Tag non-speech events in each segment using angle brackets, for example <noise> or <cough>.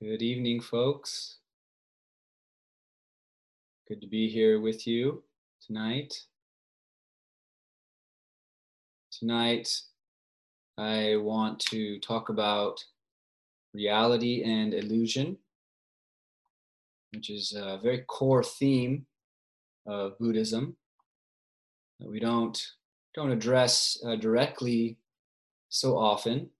Good evening, folks. Good to be here with you tonight. Tonight, I want to talk about reality and illusion, which is a very core theme of Buddhism that we don't don't address uh, directly so often.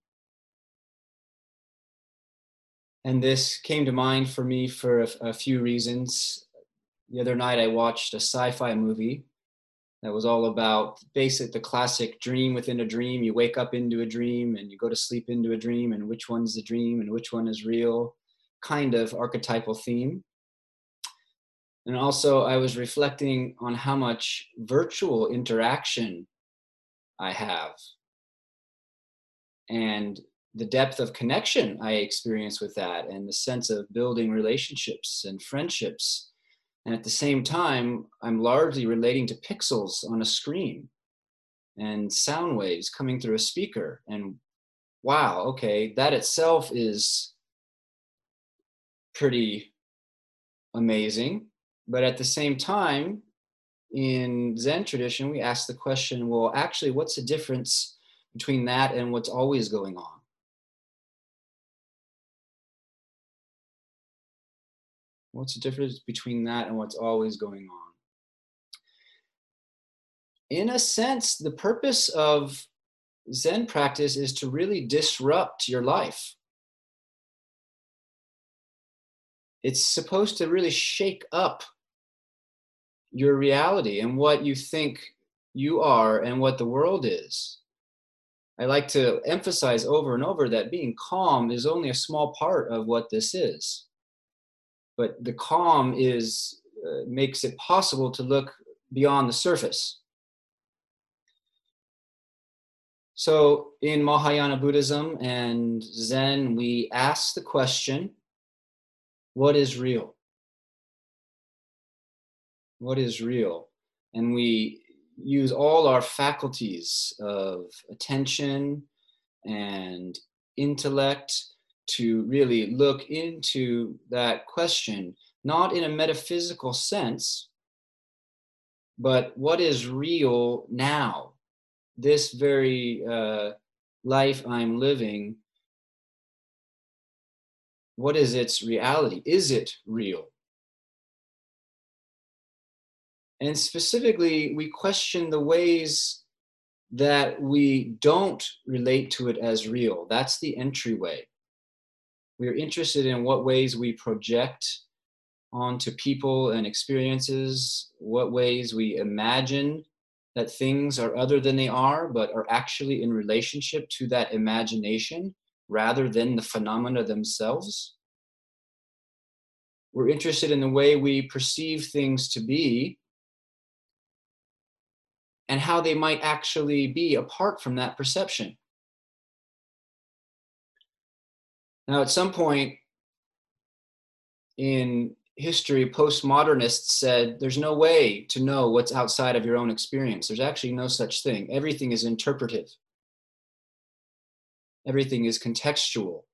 And this came to mind for me for a, a few reasons. The other night, I watched a sci-fi movie that was all about basic the classic dream within a dream. You wake up into a dream and you go to sleep into a dream and which one's the dream and which one is real kind of archetypal theme. And also i was reflecting on how much virtual interaction i have. And the depth of connection i experience with that and the sense of building relationships and friendships and at the same time, I'm largely relating to pixels on a screen and sound waves coming through a speaker. And wow, okay, that itself is pretty amazing. But at the same time, in Zen tradition, we ask the question well, actually, what's the difference between that and what's always going on? What's the difference between that and what's always going on? In a sense, the purpose of Zen practice is to really disrupt your life. It's supposed to really shake up your reality and what you think you are and what the world is. I like to emphasize over and over that being calm is only a small part of what this is but the calm is uh, makes it possible to look beyond the surface. So in mahayana buddhism and zen we ask the question what is real? What is real? And we use all our faculties of attention and intellect to really look into that question, not in a metaphysical sense, but what is real now? This very uh, life I'm living, what is its reality? Is it real? And specifically, we question the ways that we don't relate to it as real. That's the entryway we are interested in what ways we project onto people and experiences, what ways we imagine that things are other than they are, but are actually in relationship to that imagination rather than the phenomena themselves. We're interested in the way we perceive things to be and how they might actually be apart from that perception. Now, at some point in history, postmodernists said there's no way to know what's outside of your own experience. There's actually no such thing. Everything is interpretive, everything is contextual.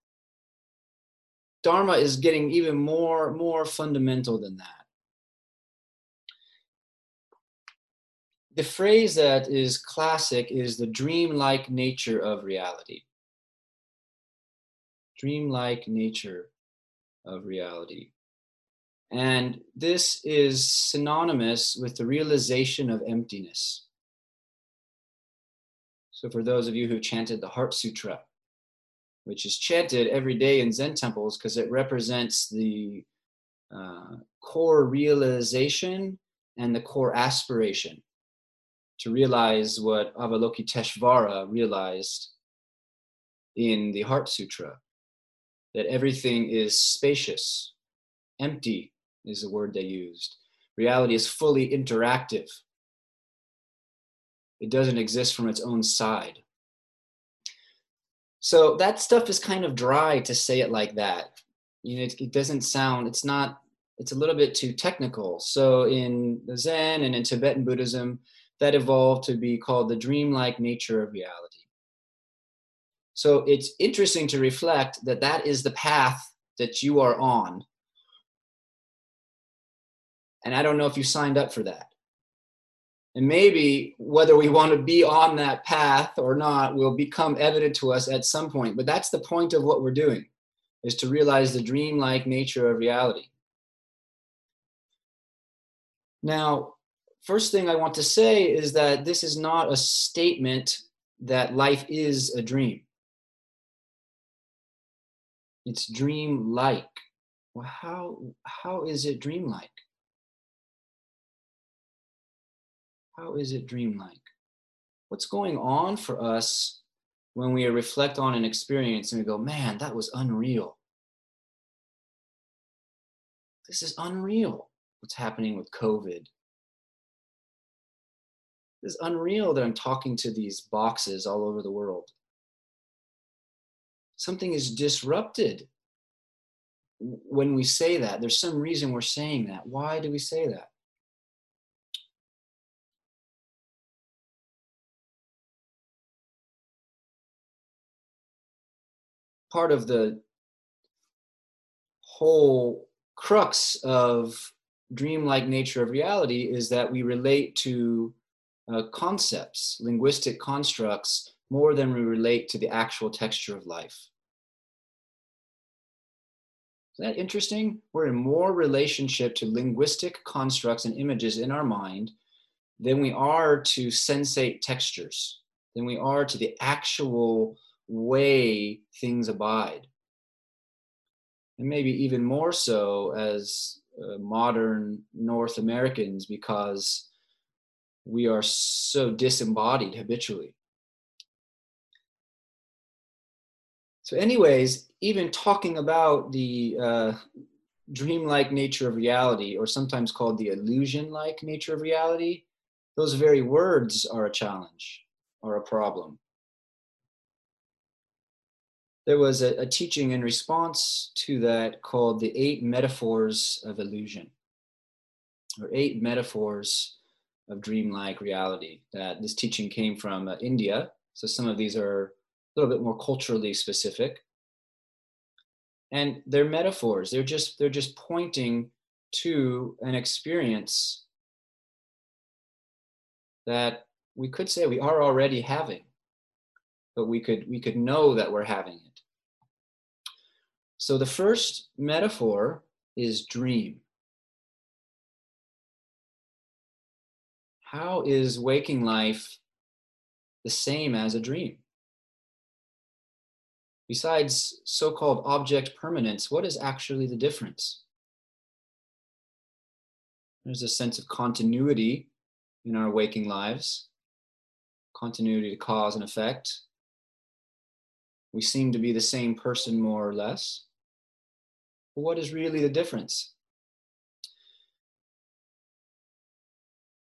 Dharma is getting even more, more fundamental than that. The phrase that is classic is the dreamlike nature of reality dreamlike nature of reality. And this is synonymous with the realization of emptiness. So, for those of you who chanted the Heart Sutra, which is chanted every day in Zen temples because it represents the uh, core realization and the core aspiration to realize what Avalokiteshvara realized in the Heart Sutra that everything is spacious. Empty is the word they used. Reality is fully interactive. It doesn't exist from its own side. So that stuff is kind of dry to say it like that. You know, it, it doesn't sound, it's not, it's a little bit too technical. So in Zen and in Tibetan Buddhism, that evolved to be called the dreamlike nature of reality. So it's interesting to reflect that that is the path that you are on. And I don't know if you signed up for that. And maybe whether we want to be on that path or not will become evident to us at some point. But that's the point of what we're doing, is to realize the dreamlike nature of reality. Now, first thing I want to say is that this is not a statement that life is a dream. It's dream-like. Well, how, how is it dreamlike? How is it dreamlike? What's going on for us when we reflect on an experience and we go, man, that was unreal? This is unreal what's happening with COVID. It's unreal that I'm talking to these boxes all over the world. Something is disrupted when we say that. There's some reason we're saying that. Why do we say that? part of the whole crux of dreamlike nature of reality is that we relate to uh, concepts, linguistic constructs, more than we relate to the actual texture of life. Isn't that interesting? We're in more relationship to linguistic constructs and images in our mind than we are to sensate textures, than we are to the actual way things abide. And maybe even more so as uh, modern North Americans because we are so disembodied habitually. So, anyways, even talking about the uh, dreamlike nature of reality, or sometimes called the illusion like nature of reality, those very words are a challenge or a problem. There was a, a, teaching in response to that called the eight metaphors of illusion or eight metaphors of dreamlike reality that this teaching came from uh, india. So some of these are little bit more culturally specific and they're metaphors they're just they're just pointing to an experience that we could say we are already having but we could we could know that we're having it so the first metaphor is dream. How is waking life the same as a dream? Besides so called object permanence, what is actually the difference? There's a sense of continuity in our waking lives, continuity to cause and effect. We seem to be the same person more or less what is really the difference?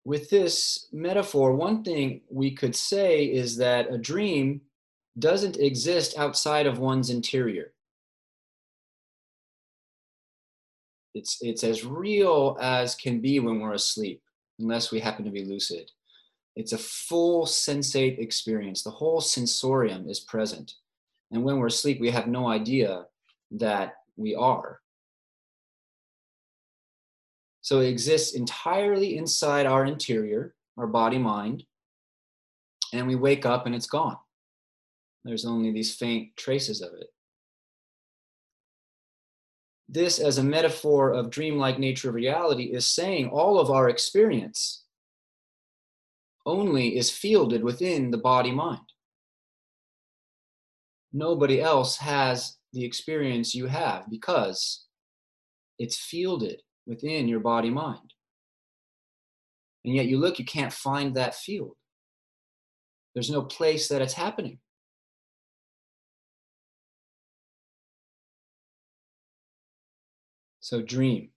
With this metaphor, one thing we could say is that a dream doesn't exist outside of one's interior. It's, it's as real as can be when we're asleep, unless we happen to be lucid. It's a full sensate experience. The whole sensorium is present. And when we're asleep, we have no idea that we are. So it exists entirely inside our interior, our body mind, and we wake up and it's gone. There's only these faint traces of it. This, as a metaphor of dreamlike nature of reality, is saying all of our experience only is fielded within the body mind. Nobody else has the experience you have because it's fielded within your body mind. And yet you look, you can't find that field. There's no place that it's happening. So dream.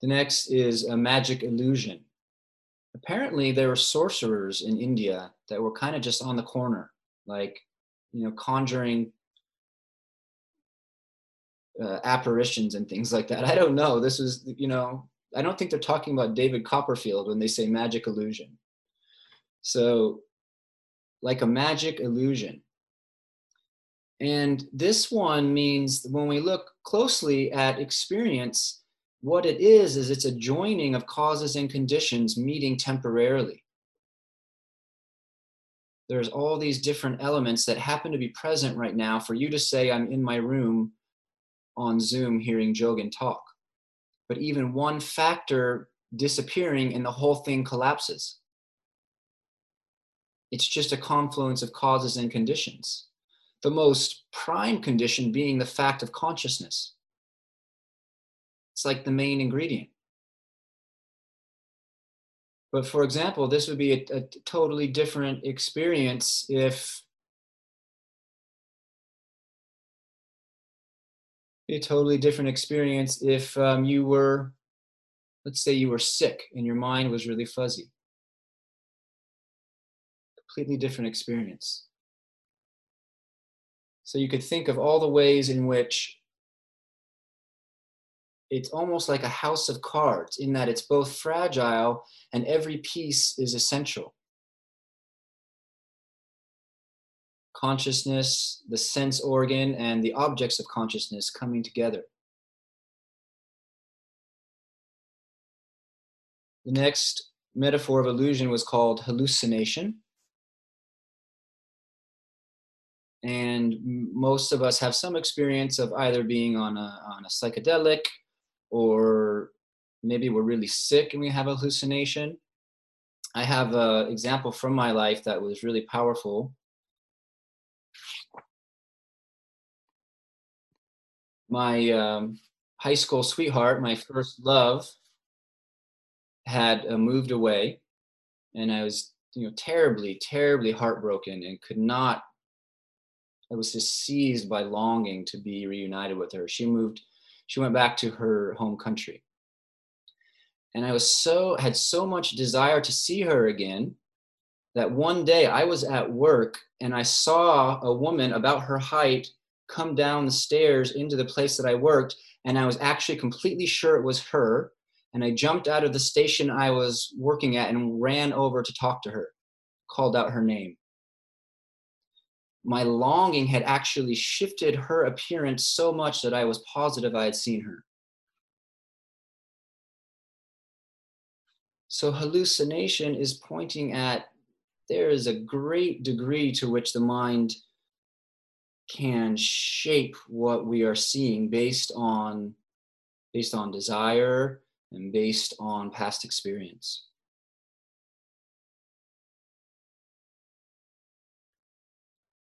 The next is a magic illusion apparently there were sorcerers in India that were kind of just on the corner, like, you know, conjuring uh, apparitions and things like that. <laughs> I don't know. This was, you know, I don't think they're talking about David Copperfield when they say magic illusion. So, like a magic illusion. And this one means when we look closely at experience, what it is, is it's a joining of causes and conditions meeting temporarily. There's all these different elements that happen to be present right now for you to say, I'm in my room on Zoom hearing Jogan talk. But even one factor disappearing and the whole thing collapses. It's just a confluence of causes and conditions. The most prime condition being the fact of consciousness. It's like the main ingredient. But for example, this would be a, a totally different experience if a totally different experience if um, you were, let's say you were sick and your mind was really fuzzy. Completely different experience. So you could think of all the ways in which it's almost like a house of cards in that it's both fragile and every piece is essential. Consciousness, the sense organ, and the objects of consciousness coming together. The next metaphor of illusion was called hallucination. And most of us have some experience of either being on a, on a psychedelic or maybe we're really sick and we have a hallucination. I have an example from my life that was really powerful. My um, high school sweetheart, my first love, had uh, moved away, and I was, you know, terribly, terribly heartbroken and could not. I was just seized by longing to be reunited with her. She moved she went back to her home country. And I was so, had so much desire to see her again that one day I was at work and I saw a woman about her height come down the stairs into the place that I worked. And I was actually completely sure it was her. And I jumped out of the station I was working at and ran over to talk to her, called out her name my longing had actually shifted her appearance so much that I was positive I had seen her. So, hallucination is pointing at there is a great degree to which the mind can shape what we are seeing based on based on desire and based on past experience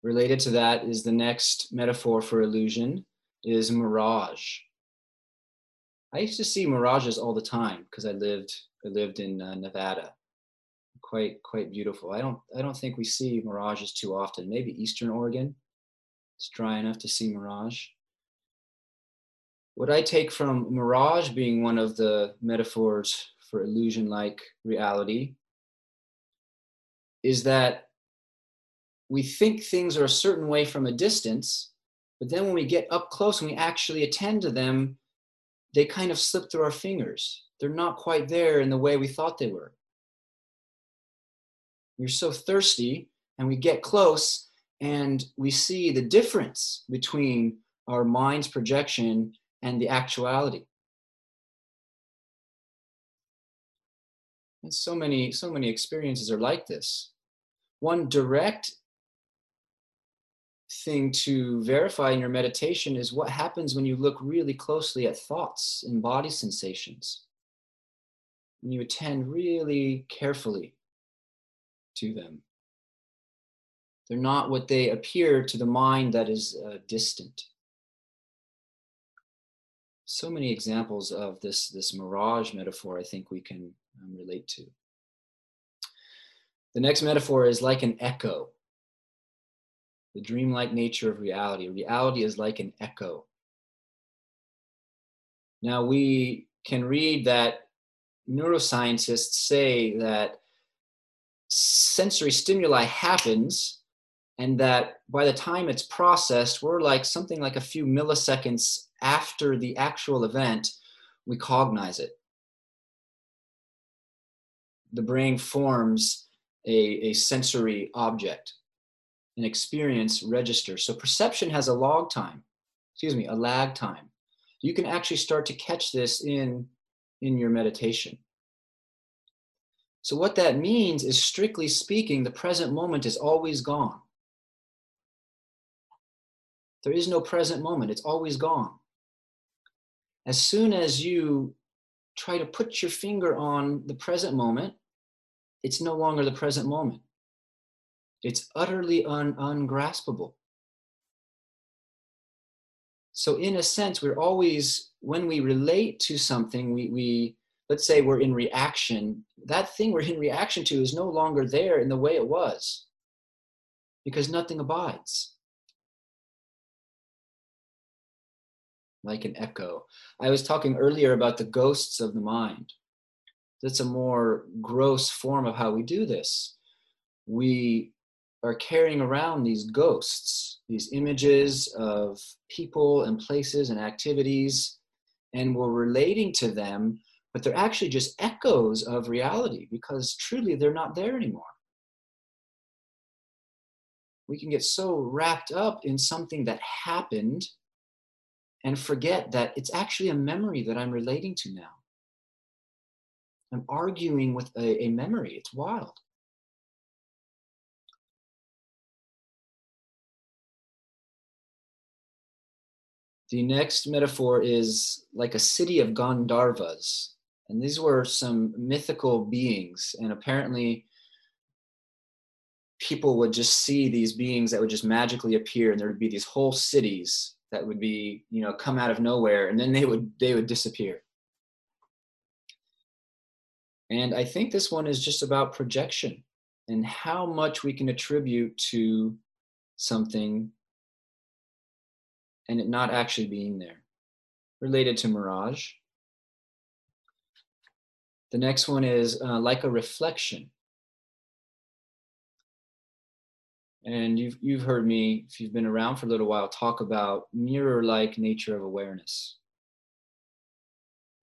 Related to that is the next metaphor for illusion is mirage. I used to see mirages all the time because I lived I lived in uh, Nevada. Quite quite beautiful. I don't I don't think we see mirages too often. Maybe Eastern Oregon. It's dry enough to see mirage. What I take from mirage being one of the metaphors for illusion like reality is that we think things are a certain way from a distance, but then when we get up close and we actually attend to them, they kind of slip through our fingers. They're not quite there in the way we thought they were. We're so thirsty, and we get close and we see the difference between our mind's projection and the actuality. And so many, so many experiences are like this. One direct thing to verify in your meditation is what happens when you look really closely at thoughts and body sensations. And you attend really carefully to them. They're not what they appear to the mind that is uh, distant. So many examples of this, this mirage metaphor I think we can um, relate to. The next metaphor is like an echo the dreamlike nature of reality. Reality is like an echo. Now, we can read that neuroscientists say that sensory stimuli happens and that by the time it's processed, we're like something like a few milliseconds after the actual event, we cognize it. The brain forms a, a sensory object and experience register. So perception has a log time, excuse me, a lag time. You can actually start to catch this in, in your meditation. So, what that means is, strictly speaking, the present moment is always gone. There is no present moment, it's always gone. As soon as you try to put your finger on the present moment, it's no longer the present moment. It's utterly un- ungraspable. So, in a sense, we're always, when we relate to something, we, we let's say we're in reaction, that thing we're in reaction to is no longer there in the way it was because nothing abides. Like an echo. I was talking earlier about the ghosts of the mind. That's a more gross form of how we do this. We are carrying around these ghosts, these images of people and places and activities, and we're relating to them but they're actually just echoes of reality because truly they're not there anymore. We can get so wrapped up in something that happened and forget that it's actually a memory that I'm relating to now. I'm arguing with a, a memory. It's wild. The next metaphor is like a city of Gandharvas. And these were some mythical beings. And apparently, people would just see these beings that would just magically appear, and there would be these whole cities that would be, you know, come out of nowhere, and then they would they would disappear. And I think this one is just about projection and how much we can attribute to something and it not actually being there. Related to mirage. The next one is uh, like a reflection. And you've, you've heard me, if you've been around for a little while, talk about mirror like nature of awareness.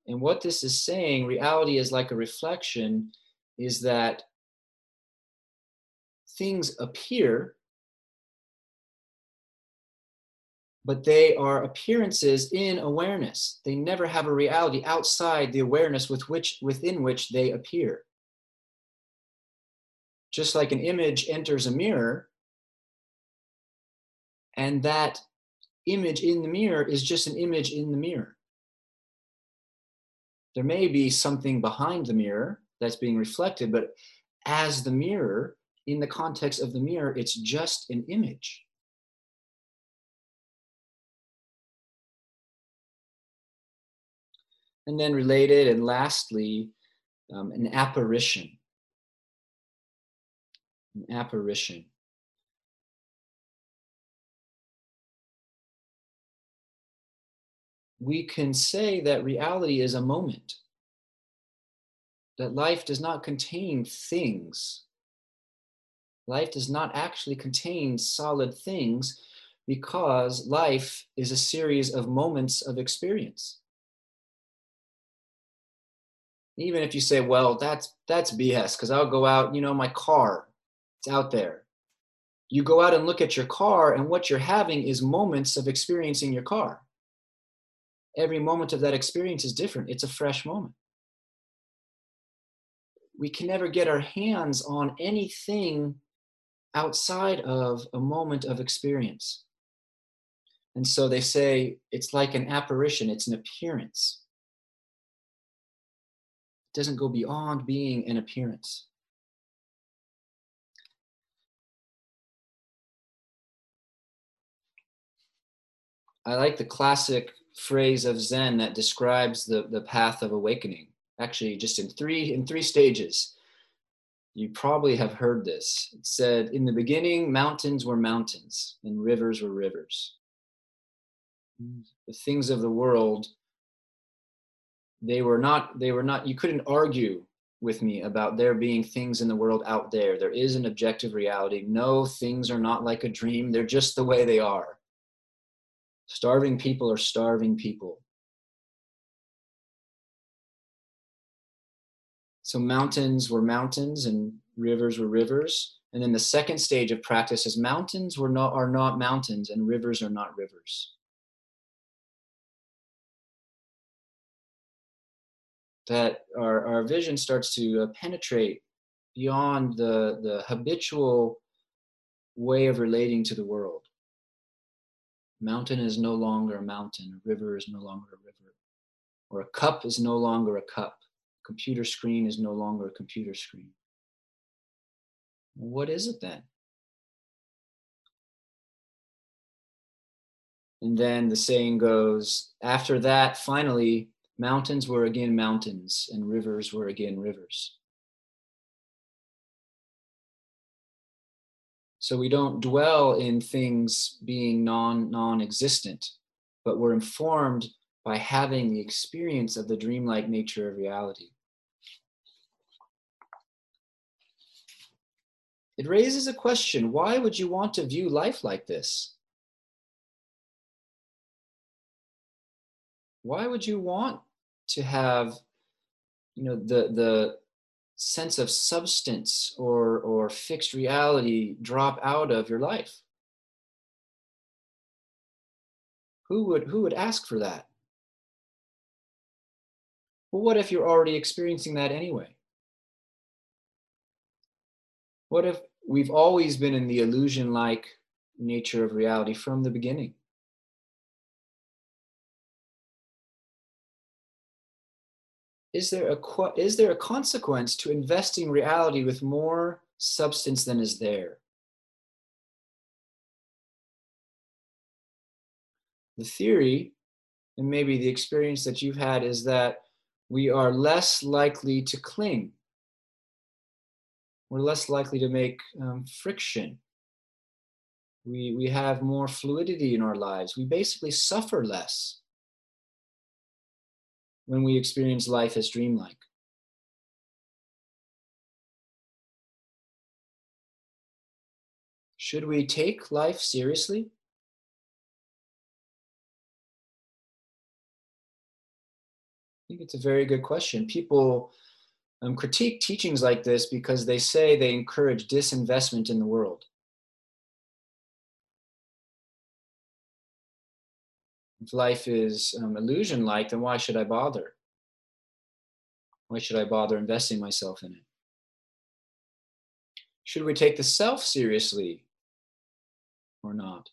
And what this is saying, reality is like a reflection, is that things appear but they are appearances in awareness. They never have a reality outside the awareness with which, within which they appear. Just like an image enters a mirror, and that image in the mirror is just an image in the mirror. There may be something behind the mirror that's being reflected, but as the mirror, in the context of the mirror, it's just an image. And then related, and lastly, um, an apparition. An apparition. We can say that reality is a moment, that life does not contain things. Life does not actually contain solid things because life is a series of moments of experience even if you say well that's that's bs because i'll go out you know my car it's out there. You go out and look at your car and what you're having is moments of experiencing your car. Every moment of that experience is different. It's a fresh moment. We can never get our hands on anything outside of a moment of experience. And so they say it's like an apparition. It's an appearance doesn't go beyond being an appearance. I like the classic phrase of Zen that describes the, the path of awakening. Actually, just in three in three stages. You probably have heard this. It said, in the beginning, mountains were mountains and rivers were rivers. The things of the world they were not they were not you couldn't argue with me about there being things in the world out there. There is an objective reality. No things are not like a dream. They're just the way they are. Starving people are starving people. So mountains were mountains and rivers were rivers. And then the second stage of practice is mountains were not, are not mountains and rivers are not rivers. That our, our vision starts to uh, penetrate beyond the, the habitual way of relating to the world. Mountain is no longer a mountain, a river is no longer a river, or a cup is no longer a cup, computer screen is no longer a computer screen. What is it then? And then the saying goes, after that, finally, mountains were again mountains and rivers were again rivers. So we don't dwell in things being non non existent, but we're informed by having the experience of the dreamlike nature of reality. It raises a question why would you want to view life like this? Why would you want to have you know the the sense of substance or or fixed reality drop out of your life. Who would who would ask for that? Well what if you're already experiencing that anyway? What if we've always been in the illusion like nature of reality from the beginning is there a is there a consequence to investing reality with more substance than is there? The theory and maybe the experience that you've had is that we are less likely to cling. We're less likely to make um, friction. We we have more fluidity in our lives. We basically suffer less when we experience life as dreamlike. Should we take life seriously? I think it's a very good question. People um, critique teachings like this because they say they encourage disinvestment in the world. If life is um, illusion like, then why should I bother? Why should I bother investing myself in it? Should we take the self seriously or not?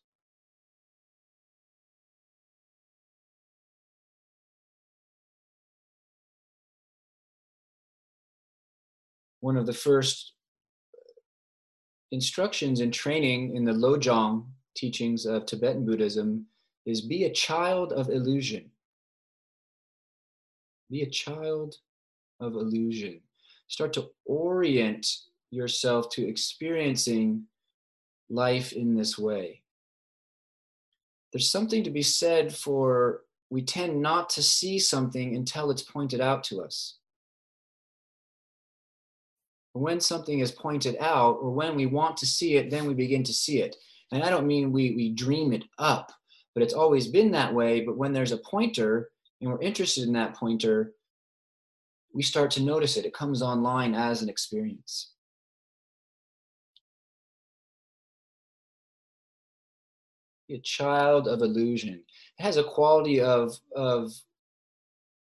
One of the first instructions and training in the Lojong teachings of Tibetan Buddhism is be a child of illusion. Be a child of illusion. Start to orient yourself to experiencing life in this way. There's something to be said for we tend not to see something until it's pointed out to us. When something is pointed out, or when we want to see it, then we begin to see it. And I don't mean we, we dream it up but it's always been that way. But when there's a pointer and we're interested in that pointer, we start to notice it. It comes online as an experience. a child of illusion. It has a quality of, of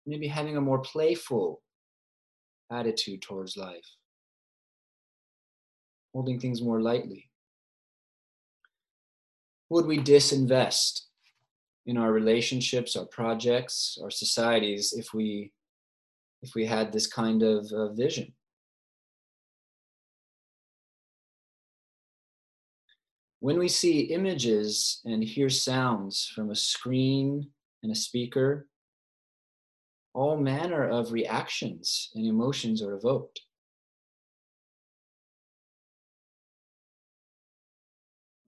maybe having a more playful attitude towards life, holding things more lightly. Would we disinvest in our relationships, our projects, our societies if we if we had this kind of uh, vision. When we see images and hear sounds from a screen and a speaker, all manner of reactions and emotions are evoked.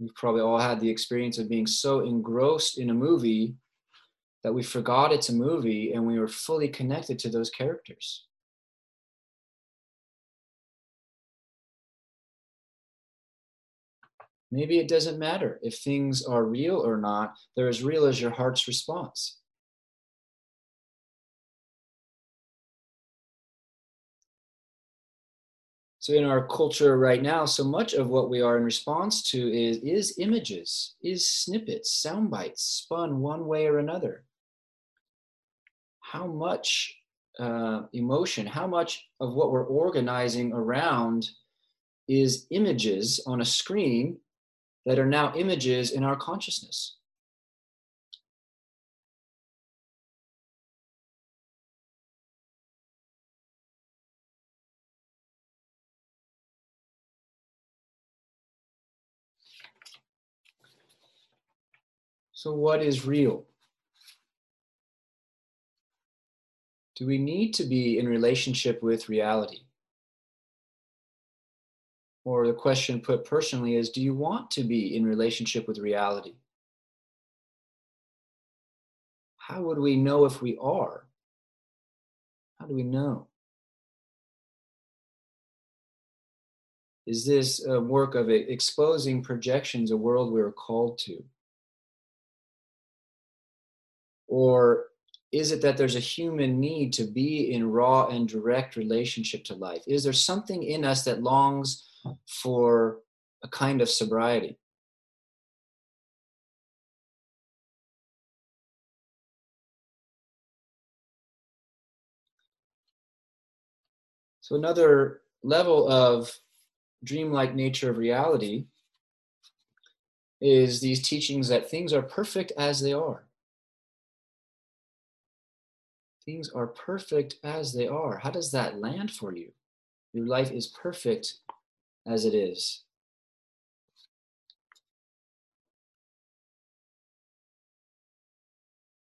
We've probably all had the experience of being so engrossed in a movie that we forgot it's a movie and we were fully connected to those characters. Maybe it doesn't matter if things are real or not, they're as real as your heart's response. So in our culture right now, so much of what we are in response to is, is images, is snippets, sound bites spun one way or another. How much uh, emotion, how much of what we're organizing around is images on a screen that are now images in our consciousness? So, what is real? Do we need to be in relationship with reality? Or the question put personally is Do you want to be in relationship with reality? How would we know if we are? How do we know? Is this a work of exposing projections, a world we're called to? Or is it that there's a human need to be in raw and direct relationship to life? Is there something in us that longs for a kind of sobriety? So, another level of dreamlike nature of reality is these teachings that things are perfect as they are. Things are perfect as they are. How does that land for you? Your life is perfect as it is.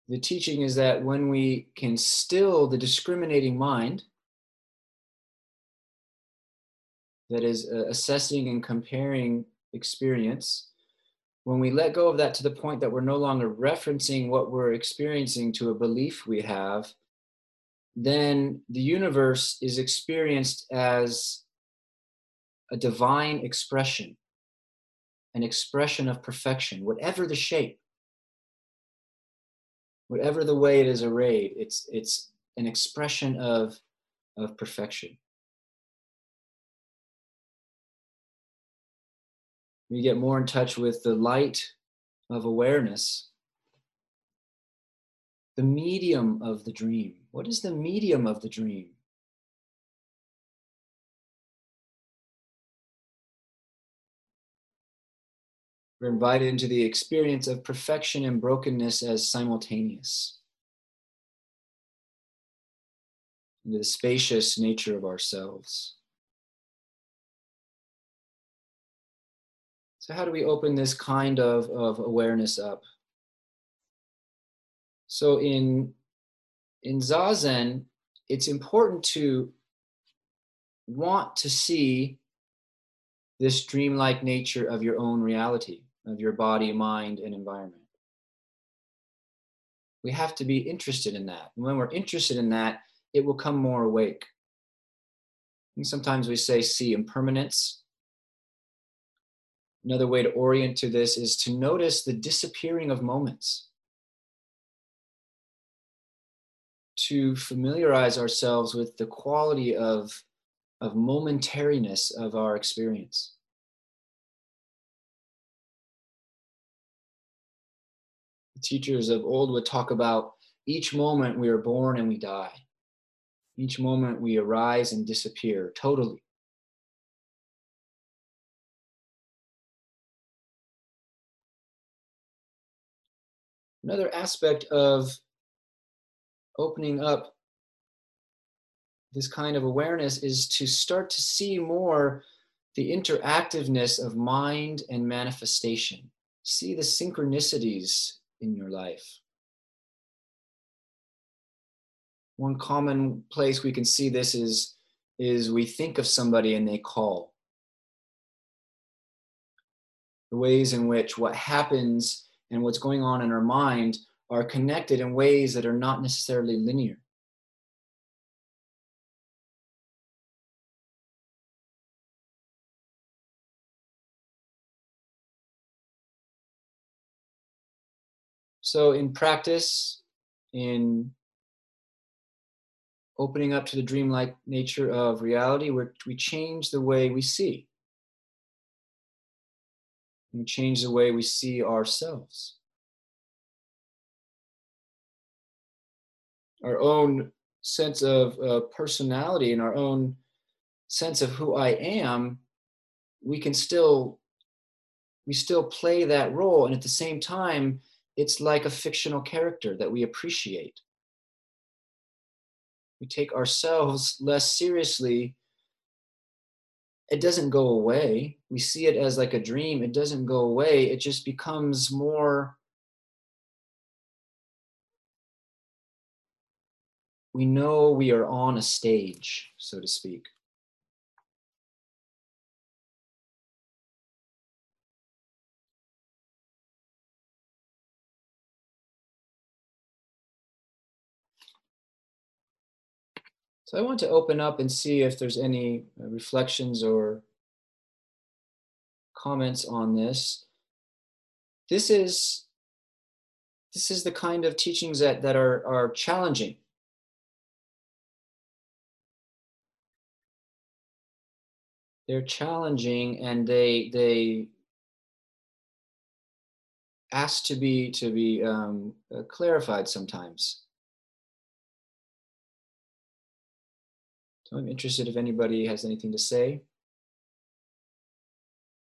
The teaching is that when we can still the discriminating mind, that is uh, assessing and comparing experience, when we let go of that to the point that we're no longer referencing what we're experiencing to a belief we have, then the universe is experienced as a divine expression, an expression of perfection, whatever the shape, whatever the way it is arrayed, it's, it's an expression of, of perfection. We get more in touch with the light of awareness, the medium of the dream. What is the medium of the dream? We're invited into the experience of perfection and brokenness as simultaneous, into the spacious nature of ourselves. So how do we open this kind of, of awareness up? So in, in Zazen, it's important to want to see this dreamlike nature of your own reality, of your body, mind, and environment. We have to be interested in that. And when we're interested in that, it will come more awake. And sometimes we say see impermanence, Another way to orient to this is to notice the disappearing of moments. To familiarize ourselves with the quality of, of momentariness of our experience. The teachers of old would talk about each moment we are born and we die. Each moment we arise and disappear totally. Another aspect of opening up this kind of awareness is to start to see more the interactiveness of mind and manifestation. See the synchronicities in your life. One common place we can see this is, is we think of somebody and they call. The ways in which what happens and what's going on in our mind are connected in ways that are not necessarily linear. So, in practice, in opening up to the dreamlike nature of reality, where we change the way we see. Change the way we see ourselves. Our own sense of uh, personality and our own sense of who I am, we can still we still play that role and at the same time it's like a fictional character that we appreciate we take ourselves less seriously it doesn't go away. We see it as like a dream. It doesn't go away. It just becomes more we know we are on a stage so to speak I want to open up and see if there's any uh, reflections or comments on this. This is this is the kind of teachings that, that are, are challenging. They're challenging and they they ask to be to be um, uh, clarified sometimes. So I'm interested if anybody has anything to say.